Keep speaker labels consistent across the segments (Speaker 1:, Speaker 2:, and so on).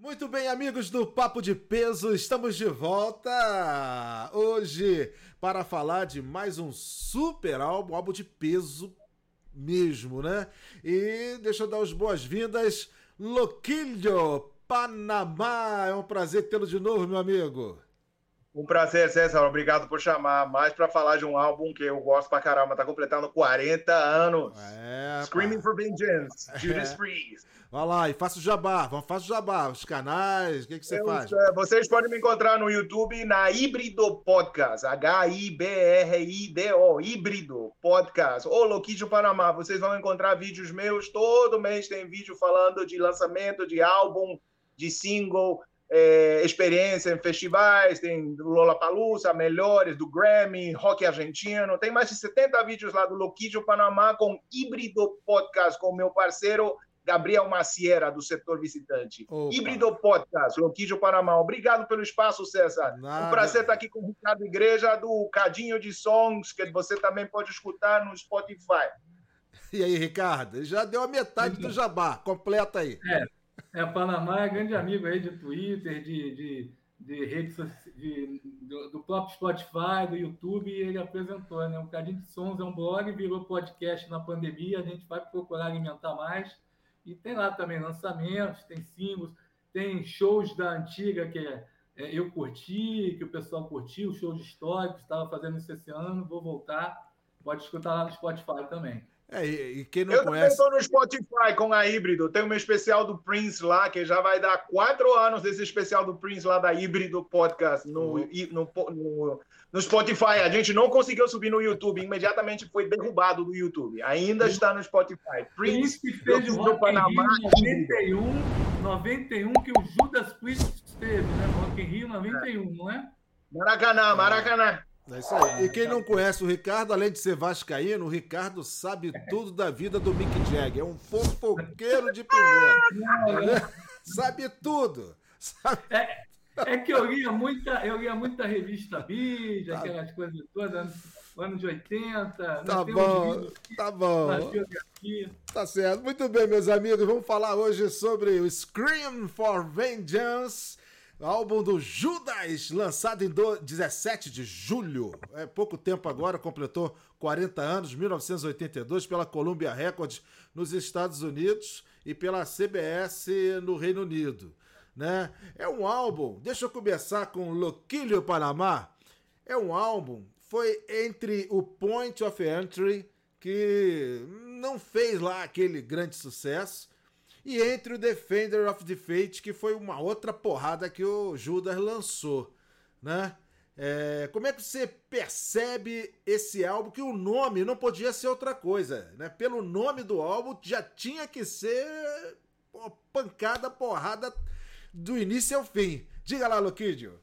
Speaker 1: Muito bem, amigos do Papo de Peso, estamos de volta hoje para falar de mais um super álbum, álbum de peso mesmo, né? E deixa eu dar as boas-vindas, Loquilho, Panamá. É um prazer tê-lo de novo, meu amigo.
Speaker 2: Um prazer, César. Obrigado por chamar. Mais para falar de um álbum que eu gosto pra caramba. Tá completando 40 anos. É, Screaming for Vengeance, Judas é. Priest.
Speaker 1: Vai lá, e faça o jabá. Faça o jabá. Os canais, o que, que você eu, faz?
Speaker 2: Vocês podem me encontrar no YouTube na Híbrido Podcast. H-I-B-R-I-D-O. Híbrido Podcast. Ô, Loquídio Panamá. Vocês vão encontrar vídeos meus. Todo mês tem vídeo falando de lançamento de álbum, de single é, experiência em festivais, tem do Lollapalooza, Melhores, do Grammy, Rock Argentino, tem mais de 70 vídeos lá do Loquídio Panamá com híbrido podcast com meu parceiro Gabriel Maciera, do setor visitante. Opa. Híbrido Podcast, Loquídio Panamá. Obrigado pelo espaço, César. Nada. Um prazer estar aqui com o Ricardo Igreja, do Cadinho de Songs, que você também pode escutar no Spotify.
Speaker 1: E aí, Ricardo? Já deu a metade do jabá. Completa aí.
Speaker 3: É. É, Panamá é grande amigo aí de Twitter, de, de, de redes de, do, do, próprio Spotify, do YouTube, e ele apresentou, né? O Cadinho de Sons é um blog, virou podcast na pandemia, a gente vai procurar alimentar mais. E tem lá também lançamentos, tem símbolos, tem shows da antiga que é, é, eu curti, que o pessoal curtiu, shows históricos, estava fazendo isso esse ano, vou voltar. Pode escutar lá no Spotify também.
Speaker 1: É, e, quem não
Speaker 2: eu
Speaker 1: conhece.
Speaker 2: Eu estou no Spotify com a híbrido. Tem o meu especial do Prince lá, que já vai dar quatro anos desse especial do Prince lá da híbrido podcast no, uhum. no, no, no, Spotify. A gente não conseguiu subir no YouTube, imediatamente foi derrubado do YouTube. Ainda uhum. está no Spotify.
Speaker 3: Prince, Prince fez o do Panamá. 91, 91 que o Judas Priest esteve, né? Rock in Rio 91, é. não é?
Speaker 2: Maracanã, Maracanã.
Speaker 1: É isso aí. E quem não conhece o Ricardo, além de ser vascaíno, o Ricardo sabe tudo da vida do Mick Jagger. É um fofoqueiro de primeira. sabe tudo. Sabe...
Speaker 3: É, é, que eu lia muita, eu lia muita revista Bíblia, tá. aquelas coisas todas, anos, anos de 80.
Speaker 1: Tá bom, tá bom. Tá certo. Muito bem, meus amigos. Vamos falar hoje sobre o Scream for Vengeance Álbum do Judas, lançado em 17 de julho. É pouco tempo agora, completou 40 anos, 1982, pela Columbia Records nos Estados Unidos e pela CBS no Reino Unido. Né? É um álbum, deixa eu começar com Loquilho Panamá. É um álbum, foi entre o Point of Entry, que não fez lá aquele grande sucesso, e entre o Defender of the Fate, que foi uma outra porrada que o Judas lançou, né? É, como é que você percebe esse álbum que o nome não podia ser outra coisa, né? Pelo nome do álbum já tinha que ser pancada, porrada do início ao fim. Diga lá, Loquidio.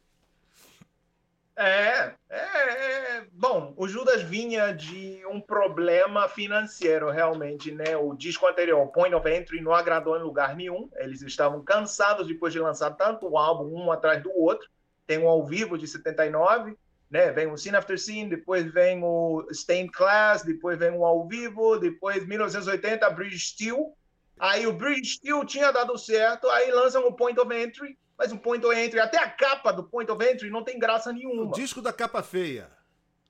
Speaker 2: É, é, é, bom, o Judas vinha de um problema financeiro, realmente, né? O disco anterior, Point of Entry, não agradou em lugar nenhum. Eles estavam cansados depois de lançar tanto o álbum, um atrás do outro. Tem um ao vivo de 79, né? Vem o Scene After Scene, depois vem o Stained Class, depois vem o ao vivo, depois 1980, Bridge Steel. Aí o Bridge Steel tinha dado certo, aí lançam o Point of Entry, mas o Point of Entry, até a capa do Point of Entry não tem graça nenhuma.
Speaker 1: O disco da capa feia.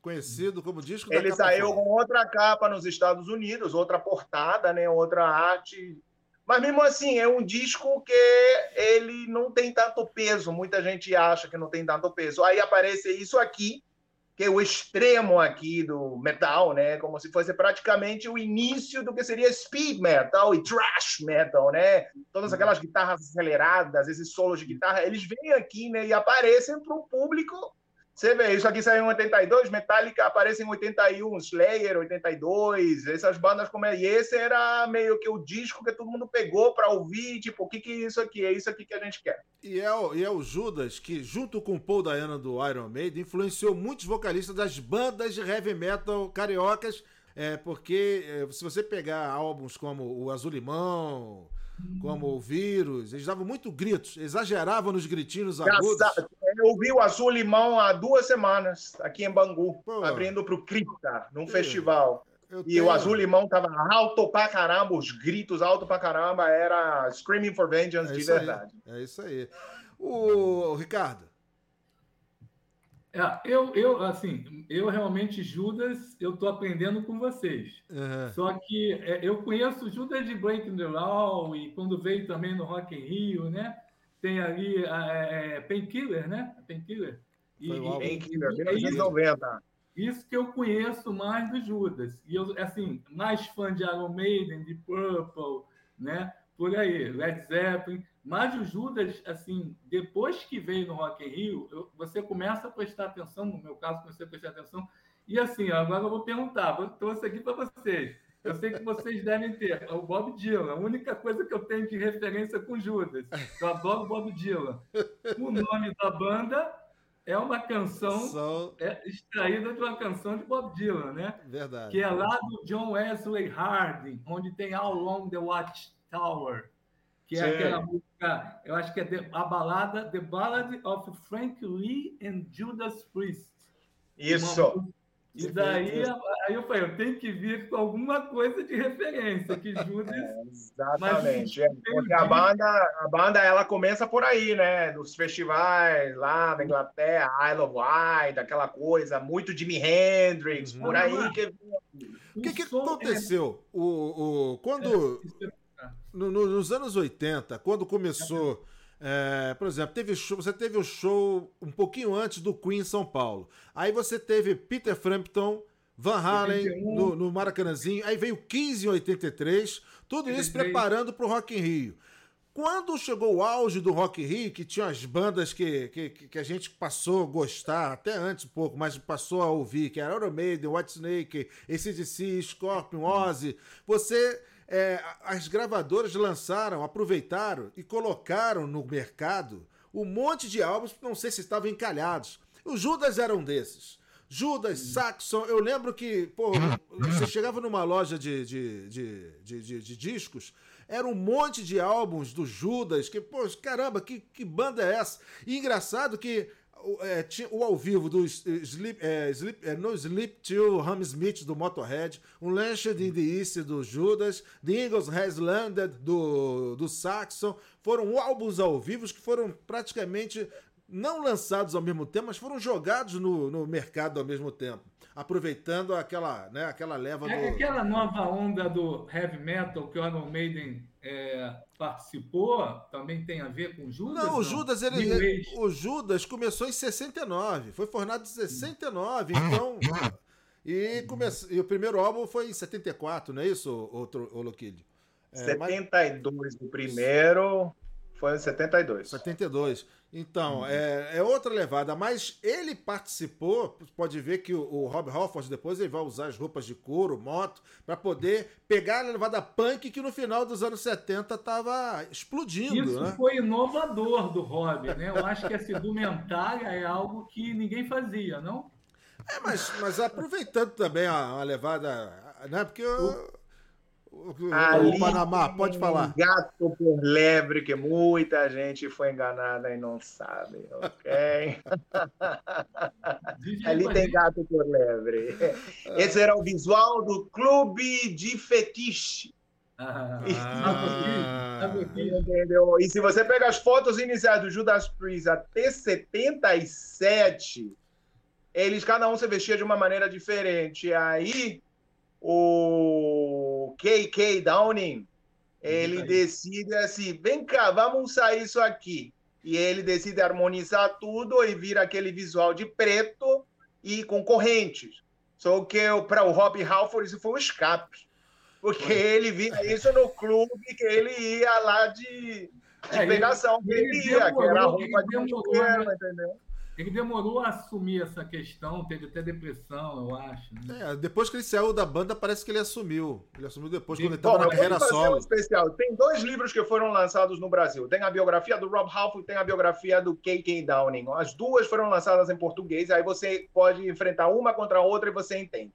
Speaker 1: Conhecido como disco
Speaker 2: da
Speaker 1: Ele
Speaker 2: capa saiu feia. com outra capa nos Estados Unidos, outra portada, né? outra arte. Mas mesmo assim, é um disco que ele não tem tanto peso. Muita gente acha que não tem tanto peso. Aí aparece isso aqui, que é o extremo aqui do metal, né? Como se fosse praticamente o início do que seria speed metal e thrash metal, né? Todas uhum. aquelas guitarras aceleradas, esses solos de guitarra, eles vêm aqui, né? E aparecem para o público você vê, isso aqui saiu em 82, Metallica aparece em 81, Slayer 82, essas bandas como é. E esse era meio que o disco que todo mundo pegou para ouvir, tipo, o que, que é isso aqui? É isso aqui que a gente quer.
Speaker 1: E é, o, e é o Judas que, junto com o Paul Dayana do Iron Maiden, influenciou muitos vocalistas das bandas de heavy metal cariocas, é, porque é, se você pegar álbuns como o Azul Limão, como o vírus, eles davam muito gritos, exageravam nos gritinhos agudos.
Speaker 2: Eu ouvi o Azul Limão há duas semanas, aqui em Bangu, Pô. abrindo para o Cripta, num é. festival. e o azul limão tava alto pra caramba, os gritos alto pra caramba, era Screaming for Vengeance é de verdade.
Speaker 1: Aí. É isso aí. O, o Ricardo.
Speaker 3: É, eu, eu, assim, eu realmente, Judas, eu tô aprendendo com vocês. Uhum. Só que é, eu conheço Judas de Breaking the Law e quando veio também no Rock in Rio, né? Tem ali é, Painkiller, né? Painkiller.
Speaker 2: Painkiller, 1990.
Speaker 3: Isso que eu conheço mais do Judas. E eu, assim, mais fã de Iron Maiden, de Purple, né? Por aí, Led Zeppelin. Mas o Judas, assim, depois que veio no Rock in Rio, eu, você começa a prestar atenção, no meu caso, comecei a prestar atenção. E assim, agora eu vou perguntar, vou trouxe aqui para vocês. Eu sei que vocês devem ter o Bob Dylan. A única coisa que eu tenho de referência com Judas. Eu adoro Bob Dylan. O nome da banda é uma canção é extraída de uma canção de Bob Dylan, né?
Speaker 1: Verdade.
Speaker 3: Que é lá do John Wesley Harding, onde tem How Long the Watchtower, que é Sim. aquela música, eu acho que é a balada The Ballad of Frank Lee and Judas Priest.
Speaker 2: Isso.
Speaker 3: E daí aí eu falei, eu tenho que vir com alguma coisa de referência, que Judas. É,
Speaker 2: exatamente. É, porque a banda, a banda ela começa por aí, né? Dos festivais lá na Inglaterra, Isle of Wight, aquela coisa, muito Jimi Hendrix, uhum. por aí que.
Speaker 1: O que, que aconteceu? É... O, o, quando. No, no, nos anos 80, quando começou. É, por exemplo, teve show, você teve o show um pouquinho antes do Queen em São Paulo. Aí você teve Peter Frampton, Van Halen no, no Maracanãzinho. Aí veio 15 em 83. Tudo isso preparando para o Rock in Rio. Quando chegou o auge do Rock in Rio, que tinha as bandas que, que, que a gente passou a gostar, até antes um pouco, mas passou a ouvir, que era Iron Maiden, Whitesnake, ACDC, Scorpion, Ozzy, você é, as gravadoras lançaram, aproveitaram e colocaram no mercado um monte de álbuns, não sei se estavam encalhados. O Judas era um desses. Judas, Saxon, eu lembro que, pô, você chegava numa loja de, de, de, de, de, de discos, era um monte de álbuns do Judas, que, pô, caramba, que, que banda é essa? E engraçado que é, tinha o ao vivo do Sleep, é, Sleep, é, No Sleep Till Hammersmith do Motorhead, um Lanced in the East do Judas, The Eagles Has Landed do, do Saxon. Foram álbuns ao vivo que foram praticamente não lançados ao mesmo tempo, mas foram jogados no, no mercado ao mesmo tempo, aproveitando aquela, né, aquela leva
Speaker 3: é, do... Aquela nova onda do heavy metal que o Iron Maiden é, participou também tem a ver com Judas?
Speaker 1: Não, o Judas, ele, ele, o Judas começou em 69, foi formado em 69, então. E, come... e o primeiro álbum foi em 74, não é isso, outro, o Loquilho?
Speaker 2: É, 72 mas... o primeiro, foi em 72.
Speaker 1: 72. Então, uhum. é, é, outra levada, mas ele participou, pode ver que o, o Rob Halford depois ele vai usar as roupas de couro, moto, para poder pegar a levada punk que no final dos anos 70 estava explodindo.
Speaker 3: Isso
Speaker 1: né?
Speaker 3: foi inovador do Rob, né? Eu acho que a sedumentária é algo que ninguém fazia, não?
Speaker 1: É, mas, mas aproveitando também a, a levada, né? Porque eu,
Speaker 2: Ali o Panamá, pode falar. Gato por lebre, que muita gente foi enganada e não sabe, ok? Ali tem gato por lebre. Esse era o visual do Clube de Fetiche. Ah, Entendeu? E se você pega as fotos iniciais do Judas Priest até 77, eles cada um se vestia de uma maneira diferente. Aí o KK Downing, ele decide assim, vem cá, vamos usar isso aqui. E ele decide harmonizar tudo e vira aquele visual de preto e com correntes. Só que para o Rob Halford isso foi um escape. Porque ele via isso no clube que ele ia lá de, de é, pegação, ele, ele, ia, que era a roupa de mulher, entendeu?
Speaker 3: Ele demorou a assumir essa questão, teve até depressão, eu acho. Né?
Speaker 1: É, depois que ele saiu da banda, parece que ele assumiu. Ele assumiu depois, quando ele estava na carreira solo. Um
Speaker 2: especial. Tem dois livros que foram lançados no Brasil. Tem a biografia do Rob Halford e tem a biografia do K.K. Downing. As duas foram lançadas em português, aí você pode enfrentar uma contra a outra e você entende.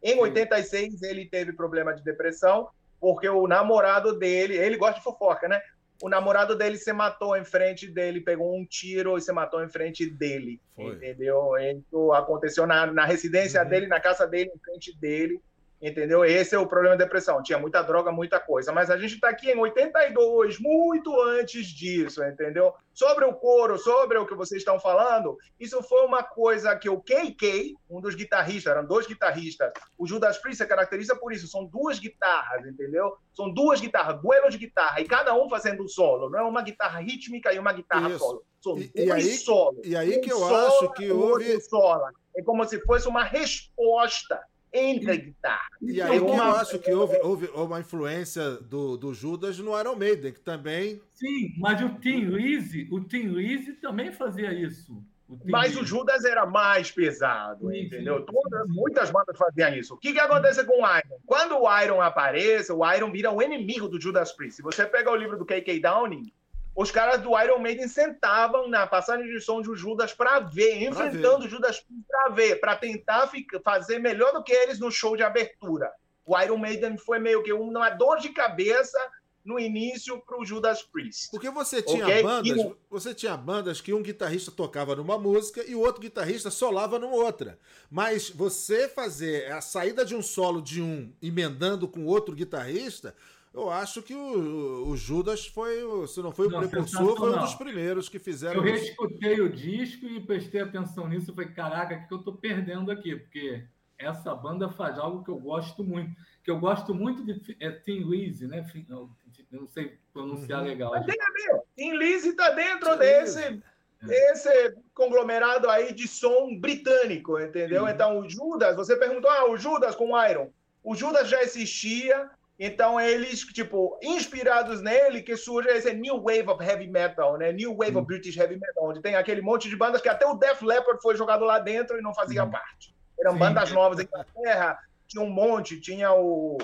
Speaker 2: Em 86, ele teve problema de depressão, porque o namorado dele, ele gosta de fofoca, né? O namorado dele se matou em frente dele, pegou um tiro e se matou em frente dele. Foi. Entendeu? Isso aconteceu na, na residência uhum. dele, na casa dele, em frente dele. Entendeu? Esse é o problema da depressão. Tinha muita droga, muita coisa. Mas a gente está aqui em 82, muito antes disso, entendeu? Sobre o coro, sobre o que vocês estão falando, isso foi uma coisa que o KK, um dos guitarristas, eram dois guitarristas, o Judas Priest se caracteriza por isso, são duas guitarras, entendeu? São duas guitarras, duelo de guitarra, e cada um fazendo um solo, não é uma guitarra rítmica e uma guitarra isso. solo. São
Speaker 1: e, dois e aí, solos. E aí um que eu acho que houve...
Speaker 2: Sola. É como se fosse uma resposta entre a guitarra.
Speaker 1: E aí que eu acho que houve, houve uma influência do, do Judas no Iron Maiden, que também.
Speaker 3: Sim, mas o Tim Lizzy, o Tim Lizzy também fazia isso.
Speaker 2: O mas o Judas era mais pesado, sim, entendeu? Sim, Todas, sim. Muitas bandas faziam isso. O que, que acontece com o Iron? Quando o Iron aparece, o Iron vira o inimigo do Judas Priest. Se você pega o livro do K.K. Downing, os caras do Iron Maiden sentavam na passagem de som de Judas para ver, enfrentando o Judas para ver, para tentar ficar, fazer melhor do que eles no show de abertura. O Iron Maiden foi meio que uma dor de cabeça no início para o Judas Priest.
Speaker 1: Porque você tinha okay? bandas, e... você tinha bandas que um guitarrista tocava numa música e o outro guitarrista solava numa outra. Mas você fazer a saída de um solo de um emendando com outro guitarrista, eu acho que o, o, Judas foi, se não foi o não, precursor, foi um dos primeiros que fizeram
Speaker 3: Eu reescutei o disco e prestei atenção nisso e falei, caraca, o que eu estou perdendo aqui? Porque essa banda faz algo que eu gosto muito. Que eu gosto muito de é, Tim Lizzy, né? Eu não sei pronunciar uhum. legal.
Speaker 2: Mas tem a ver. Tim Lizzy está dentro Tim desse... É. Esse conglomerado aí de som britânico, entendeu? Sim. Então, o Judas, você perguntou, ah, o Judas com o Iron. O Judas já existia, então, eles, tipo, inspirados nele, que surge esse New Wave of Heavy Metal, né? New Wave of British Heavy Metal, onde tem aquele monte de bandas que até o Def Leppard foi jogado lá dentro e não fazia parte. Eram Sim. bandas novas em Inglaterra, tinha um monte, tinha o,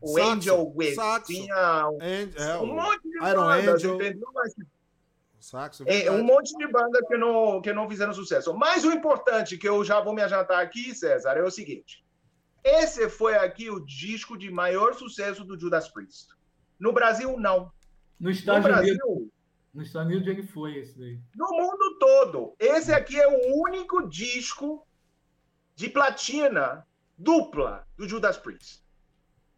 Speaker 2: o Saxo, Angel Wave,
Speaker 1: Saxo,
Speaker 2: tinha
Speaker 1: um, é,
Speaker 2: um monte de Iron bandas, Angel. entendeu? Mas, Saxo, é, um monte de bandas que não, que não fizeram sucesso. Mas o importante, que eu já vou me adiantar aqui, César, é o seguinte. Esse foi aqui o disco de maior sucesso do Judas Priest. No Brasil, não.
Speaker 3: No Estados no Brasil, Unidos. Nos Estados Unidos ele foi esse daí.
Speaker 2: No mundo todo. Esse aqui é o único disco de platina dupla do Judas Priest.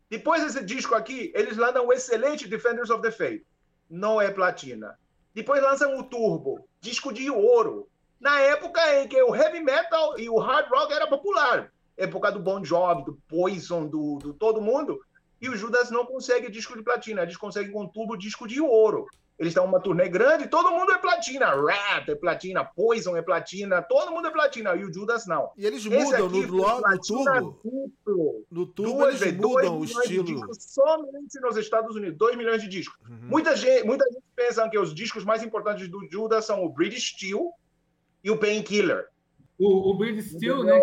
Speaker 2: Depois desse disco aqui, eles lançam o excelente Defenders of the Faith. Não é platina. Depois lançam o Turbo, disco de ouro. Na época em que o heavy metal e o hard rock era popular época do Bon Jovi, do Poison, do, do todo mundo, e o Judas não consegue disco de platina, eles conseguem com tubo disco de ouro. Eles estão uma turnê grande, todo mundo é platina. Rap é platina, Poison é platina, todo mundo é platina. E o Judas não.
Speaker 1: E eles mudam no, no tubo. Duplo, no tubo eles vezes, mudam o estilo.
Speaker 2: somente nos Estados Unidos, 2 milhões de discos. Uhum. Muita, gente, muita gente pensa que os discos mais importantes do Judas são o British Steel e o Painkiller.
Speaker 3: O, o British Steel, né?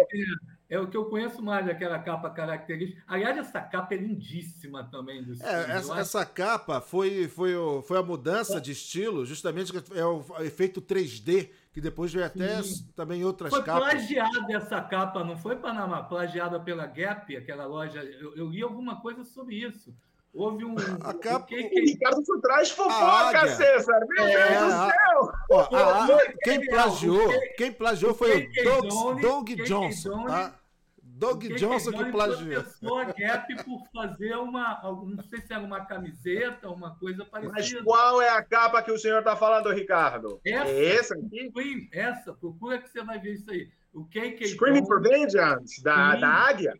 Speaker 3: É o que eu conheço mais daquela capa característica. Aliás, essa capa é lindíssima também. Do
Speaker 1: é, essa, essa, capa foi, foi, foi a mudança é. de estilo, justamente é o efeito 3D, que depois veio até Sim. também outras
Speaker 3: foi
Speaker 1: capas.
Speaker 3: Foi plagiada essa capa, não foi, Panamá? Plagiada pela Gap, aquela loja. Eu, eu li alguma coisa sobre isso. Houve um.
Speaker 1: A capa...
Speaker 2: O, Ricardo só traz fofoca, César! Meu é, Deus do céu!
Speaker 1: Ó, a, a, quem plagiou, quem plagiou foi o Doug, Doug Johnson. Tá? Doug Johnson que plagiou.
Speaker 3: processou a Gap por fazer uma, não sei se era uma camiseta, uma coisa parecida.
Speaker 2: Mas qual é a capa que o senhor está falando, Ricardo?
Speaker 3: Essa, é essa aqui? Essa, procura que você vai ver isso aí. O KK
Speaker 2: Screaming for Vengeance, da, da Águia?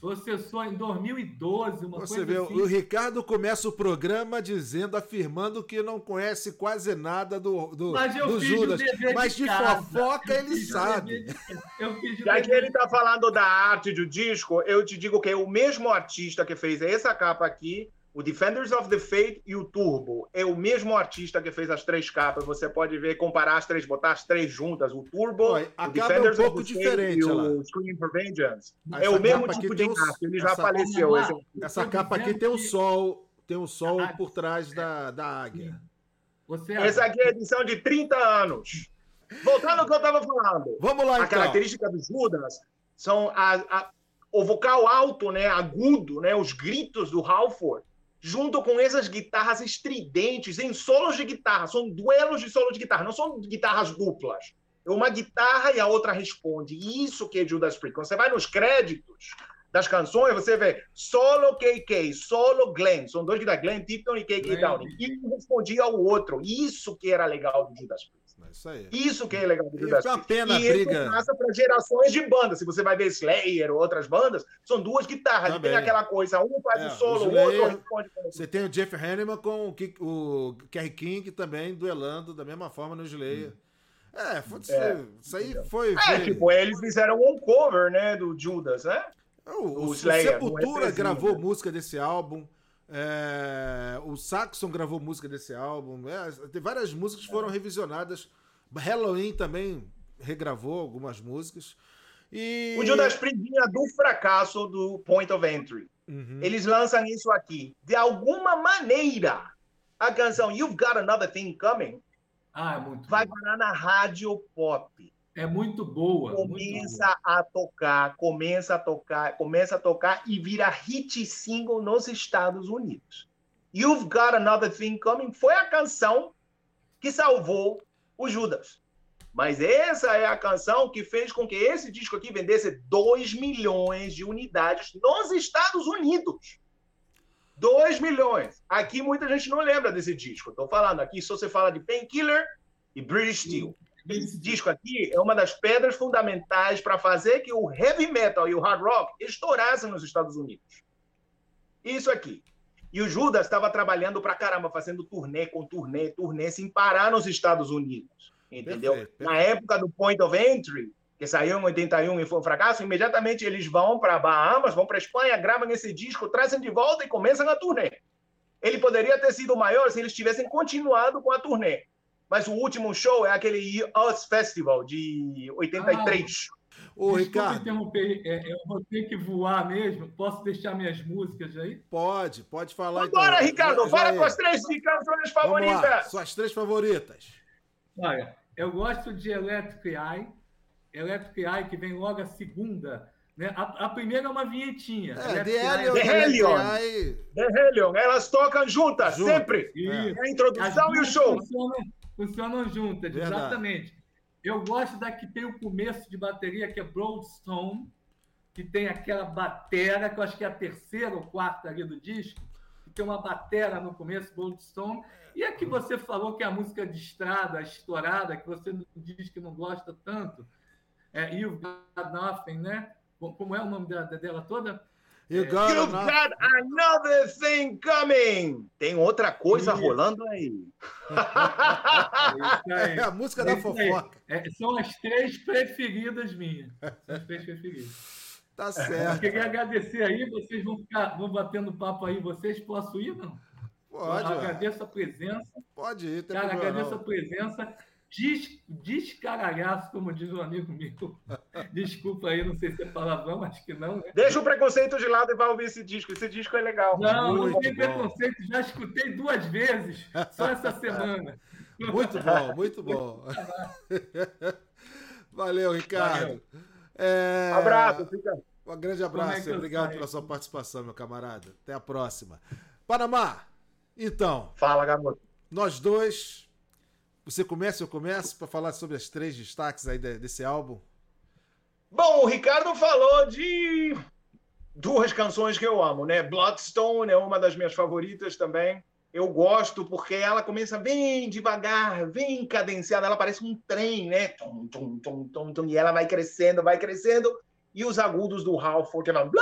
Speaker 3: Processou em 2012, uma
Speaker 1: Você
Speaker 3: coisa
Speaker 1: vê,
Speaker 3: assim.
Speaker 1: o Ricardo começa o programa dizendo, afirmando que não conhece quase nada do, do, do Judas. Mas de, de fofoca ele sabe.
Speaker 2: Já que ele está falando da arte do disco, eu te digo que é o mesmo artista que fez essa capa aqui o Defenders of the Fate e o Turbo é o mesmo artista que fez as três capas. Você pode ver, comparar as três, botar as três juntas. O Turbo, Oi,
Speaker 1: o Defenders é um pouco of the diferente, Fate
Speaker 2: e o Scream for Vengeance. Essa é o mesmo tipo de arte. Ele já faleceu.
Speaker 1: Essa, essa capa aqui tem o sol, tem o sol por trás da, da águia.
Speaker 2: Você Essa aqui é a edição de 30 anos. Voltando ao que eu estava falando.
Speaker 1: Vamos lá,
Speaker 2: A
Speaker 1: então.
Speaker 2: característica do Judas são a, a, o vocal alto, né, agudo, né, os gritos do Halford junto com essas guitarras estridentes em solos de guitarra. São duelos de solos de guitarra, não são guitarras duplas. É uma guitarra e a outra responde. Isso que é Judas Priest. Quando você vai nos créditos das canções, você vê solo KK, solo Glenn, são dois da Glenn Tipton e KK Downing. E um respondia ao outro. Isso que era legal do Judas Priest.
Speaker 1: Isso aí.
Speaker 2: Isso que é legal do Judas
Speaker 1: Priest. pena
Speaker 2: e
Speaker 1: a briga.
Speaker 2: isso passa para gerações de bandas. Se você vai ver Slayer ou outras bandas, são duas guitarras. Também. Tem aquela coisa, um faz é, o solo, o outro responde.
Speaker 1: Você tem o Jeff Hanneman com o, Kerry King também duelando da mesma forma no Slayer. Hum. É, foi, é, isso aí foi.
Speaker 2: É, tipo, eles fizeram um cover, né, do Judas, né?
Speaker 1: O, o, o Sepultura gravou né? música desse álbum. É, o Saxon gravou música desse álbum. É, tem várias músicas que foram revisionadas. Halloween também regravou algumas músicas. E...
Speaker 2: O Judas Priest vinha do fracasso do Point of Entry. Uhum. Eles lançam isso aqui. De alguma maneira, a canção You've Got Another Thing Coming
Speaker 3: ah, é
Speaker 2: vai parar na rádio pop.
Speaker 3: É muito boa.
Speaker 2: Começa
Speaker 3: muito
Speaker 2: boa. a tocar, começa a tocar, começa a tocar e vira hit single nos Estados Unidos. You've Got Another Thing Coming foi a canção que salvou o Judas. Mas essa é a canção que fez com que esse disco aqui vendesse 2 milhões de unidades nos Estados Unidos. 2 milhões. Aqui muita gente não lembra desse disco. Estou falando aqui, se você fala de Painkiller e British Steel. Esse disco aqui é uma das pedras fundamentais para fazer que o heavy metal e o hard rock estourassem nos Estados Unidos. Isso aqui. E o Judas estava trabalhando para caramba, fazendo turnê com turnê, turnê, sem parar nos Estados Unidos. Entendeu? Perfeito, perfeito. Na época do Point of Entry, que saiu em 81 e foi um fracasso, imediatamente eles vão para Bahamas, vão para Espanha, gravam esse disco, trazem de volta e começam a turnê. Ele poderia ter sido maior se eles tivessem continuado com a turnê. Mas o último show é aquele Us Festival de 83. Ah,
Speaker 1: Ô, Ricardo.
Speaker 3: interromper, é, eu vou ter que voar mesmo. Posso deixar minhas músicas aí?
Speaker 1: Pode, pode falar.
Speaker 2: Agora, então. Ricardo, fala com as três canções favoritas.
Speaker 1: Suas três favoritas.
Speaker 3: Olha, eu gosto de Electric Eye. Electric Eye, que vem logo a segunda. Né? A, a primeira é uma vinhetinha.
Speaker 1: É, The Hellion.
Speaker 2: The Hellion. The Hellion. Elas tocam juntas, sempre. É. A introdução e o show.
Speaker 3: Funcionam, funcionam juntas, Verdade. exatamente. Eu gosto da que tem o começo de bateria, que é Broadstone, que tem aquela batera, que eu acho que é a terceira ou quarta ali do disco, que tem uma batera no começo, Broadstone. E a que você falou que é a música de estrada, estourada, que você diz que não gosta tanto, é You've Got Nothing, né? Como é o nome dela, dela toda?
Speaker 2: You é, got You've got another thing coming. Tem outra coisa rolando aí.
Speaker 1: É, a música da fofoca.
Speaker 3: É, são as três preferidas minhas. São as três preferidas.
Speaker 1: Tá certo.
Speaker 3: Eu queria agradecer aí, vocês vão ficar vão batendo papo aí, vocês posso ir, não?
Speaker 1: Pode.
Speaker 3: Eu agradeço a presença.
Speaker 1: Pode ir,
Speaker 3: tem Cara, agradeço não. a presença. Des, descaralhaço, como diz um amigo meu. Desculpa aí, não sei se é palavrão, acho que não. Né?
Speaker 2: Deixa o preconceito de lado e vai ouvir esse disco. Esse disco é legal.
Speaker 3: Não, Muito não tem bom. preconceito, já escutei duas vezes, só essa semana.
Speaker 1: Muito bom, muito bom. Valeu, Ricardo. Valeu. É...
Speaker 2: Abraço, fica.
Speaker 1: Um grande é abraço é obrigado pela sua participação, meu camarada. Até a próxima. Panamá, então.
Speaker 2: Fala, garoto.
Speaker 1: Nós dois você começa, eu começo, para falar sobre as três destaques aí desse álbum?
Speaker 2: Bom, o Ricardo falou de duas canções que eu amo, né? Bloodstone é uma das minhas favoritas também. Eu gosto porque ela começa bem devagar, bem cadenciada, ela parece um trem, né? Tum, tum, tum, tum, tum, e ela vai crescendo, vai crescendo. E os agudos do Halford, é Bloodstone,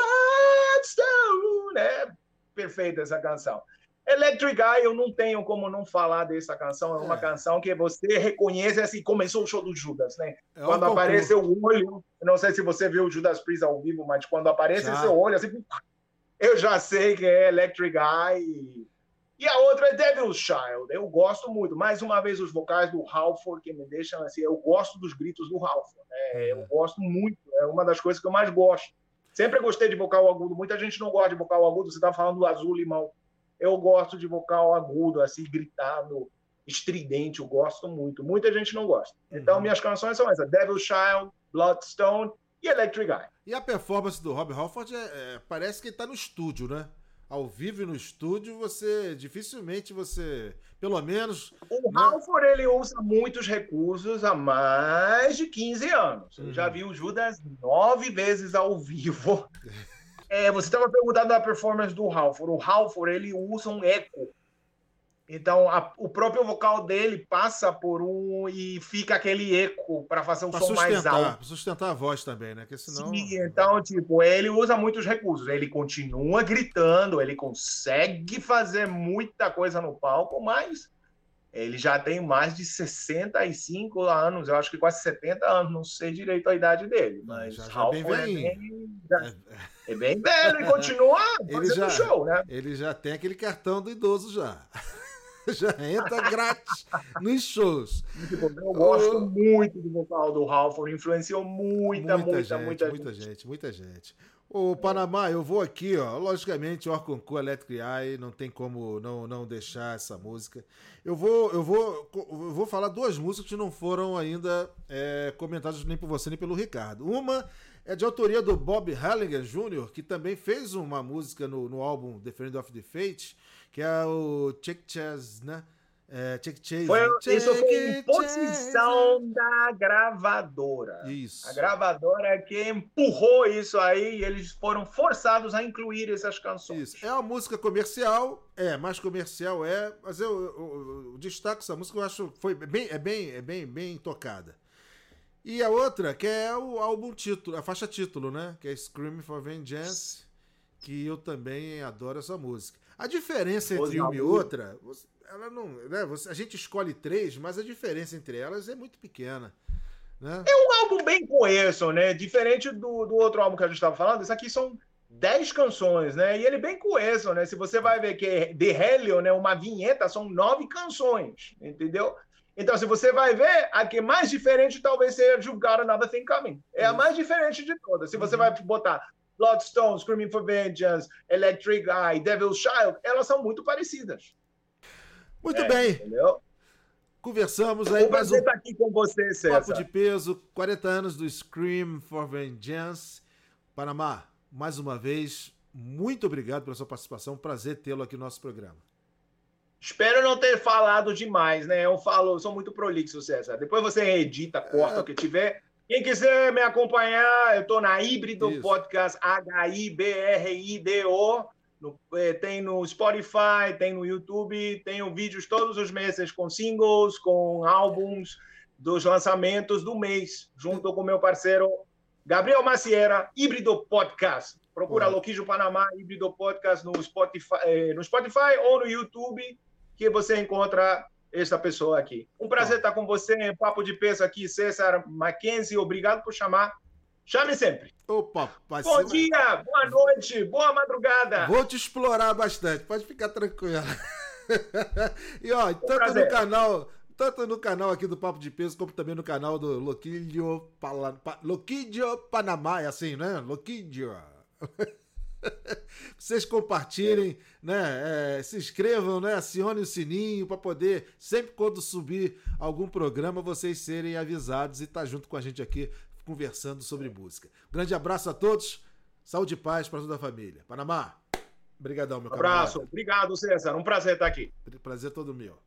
Speaker 2: né? Perfeita essa canção. Electric Guy, eu não tenho como não falar dessa canção. É uma é. canção que você reconhece, assim, começou o show do Judas, né? É quando aparece o olho, não sei se você viu o Judas Priest ao vivo, mas quando aparece já. seu olho, assim, eu já sei que é Electric Guy. E a outra é Devil's Child. Eu gosto muito. Mais uma vez, os vocais do Halford que me deixam assim. Eu gosto dos gritos do Halford. Né? Eu gosto muito. É uma das coisas que eu mais gosto. Sempre gostei de vocal agudo. Muita gente não gosta de vocal agudo. Você está falando do azul limão. Eu gosto de vocal agudo, assim, gritado, estridente, eu gosto muito. Muita gente não gosta. Então, uhum. minhas canções são essas: Devil Child, Bloodstone e Electric Eye.
Speaker 1: E a performance do Rob Halford é, é, parece que ele tá no estúdio, né? Ao vivo e no estúdio, você dificilmente você, pelo menos.
Speaker 2: O né? Halford ele usa muitos recursos há mais de 15 anos. Uhum. Eu já uhum. vi o Judas nove vezes ao vivo. É, você estava perguntando da performance do Halford. O Halford, ele usa um eco. Então, a, o próprio vocal dele passa por um e fica aquele eco para fazer um pra som mais alto. Para
Speaker 1: sustentar a voz também, né? Porque senão...
Speaker 2: Sim, então, tipo, ele usa muitos recursos. Ele continua gritando, ele consegue fazer muita coisa no palco, mas ele já tem mais de 65 anos, eu acho que quase 70 anos, não sei direito a idade dele, mas já, já bem é, bem, já, é bem velho e continua
Speaker 1: ele já, show, né? Ele já tem aquele cartão do idoso já. já entra grátis nos shows.
Speaker 2: Eu gosto muito do vocal do Halford, influenciou muita, muita, muita,
Speaker 1: gente, muita, muita gente. gente. Muita gente, O Panamá, eu vou aqui, ó. Logicamente, Orconcu Electric Eye, não tem como não, não deixar essa música. Eu vou, eu vou, eu vou falar duas músicas que não foram ainda é, comentadas nem por você nem pelo Ricardo. Uma é de autoria do Bob Halligan Jr., que também fez uma música no, no álbum The Friend of the Fate, que é o Check Chess, né? É, check Chase.
Speaker 2: Foi,
Speaker 1: check
Speaker 2: isso foi imposição da gravadora.
Speaker 1: Isso.
Speaker 2: A gravadora que empurrou isso aí e eles foram forçados a incluir essas canções.
Speaker 1: Isso. É uma música comercial, é, mais comercial é, mas eu, eu, eu, eu destaco essa música, eu acho foi bem, é bem, é bem, bem tocada. E a outra, que é o álbum título, a faixa título, né? Que é Screaming for Vengeance, que eu também adoro essa música. A diferença entre uma e outra, ela não, né? a gente escolhe três, mas a diferença entre elas é muito pequena. Né?
Speaker 2: É um álbum bem coeso, né? Diferente do, do outro álbum que a gente estava falando, isso aqui são dez canções, né? E ele é bem coeso, né? Se você vai ver que é The Helio, né? Uma vinheta, são nove canções, entendeu? Então, se você vai ver, a que mais diferente talvez seja Julgar Another Thing Coming. É a mais diferente de todas. Se você uhum. vai botar Bloodstone, Screaming for Vengeance, Electric Eye, Devil's Child, elas são muito parecidas.
Speaker 1: Muito é, bem. Entendeu? Conversamos aí.
Speaker 2: mais um aqui com você, César.
Speaker 1: Papo de peso, 40 anos do Scream for Vengeance. Panamá, mais uma vez, muito obrigado pela sua participação. Prazer tê-lo aqui no nosso programa.
Speaker 2: Espero não ter falado demais, né? Eu falo, eu sou muito prolixo, César. Depois você edita, corta é... o que tiver. Quem quiser me acompanhar, eu estou na Híbrido Isso. Podcast, H-I-B-R-I-D-O. No, eh, tem no Spotify, tem no YouTube, tenho vídeos todos os meses com singles, com álbuns dos lançamentos do mês, junto com meu parceiro Gabriel Maciera, Híbrido Podcast. Procura Loquijo Panamá, Híbrido Podcast no Spotify, eh, no Spotify ou no YouTube, que você encontra essa pessoa aqui. Um prazer estar com você, Papo de Peso aqui, César Mackenzie. Obrigado por chamar. Chame sempre.
Speaker 1: Opa,
Speaker 2: Bom dia, boa noite, boa madrugada.
Speaker 1: Vou te explorar bastante, pode ficar tranquilo. e ó, um tanto prazer. no canal, tanto no canal aqui do Papo de Peso, como também no canal do Loquilho, Pala, Loquilho Panamá, é assim, né? Loquilho. Vocês compartilhem, né? É, se inscrevam, né? Acione o sininho para poder, sempre quando subir algum programa, vocês serem avisados e estar tá junto com a gente aqui conversando sobre música. Grande abraço a todos, saúde e paz para toda a família. Panamá, obrigadão, meu
Speaker 2: um abraço, camarada. obrigado, César. Um prazer estar aqui.
Speaker 1: Prazer todo meu.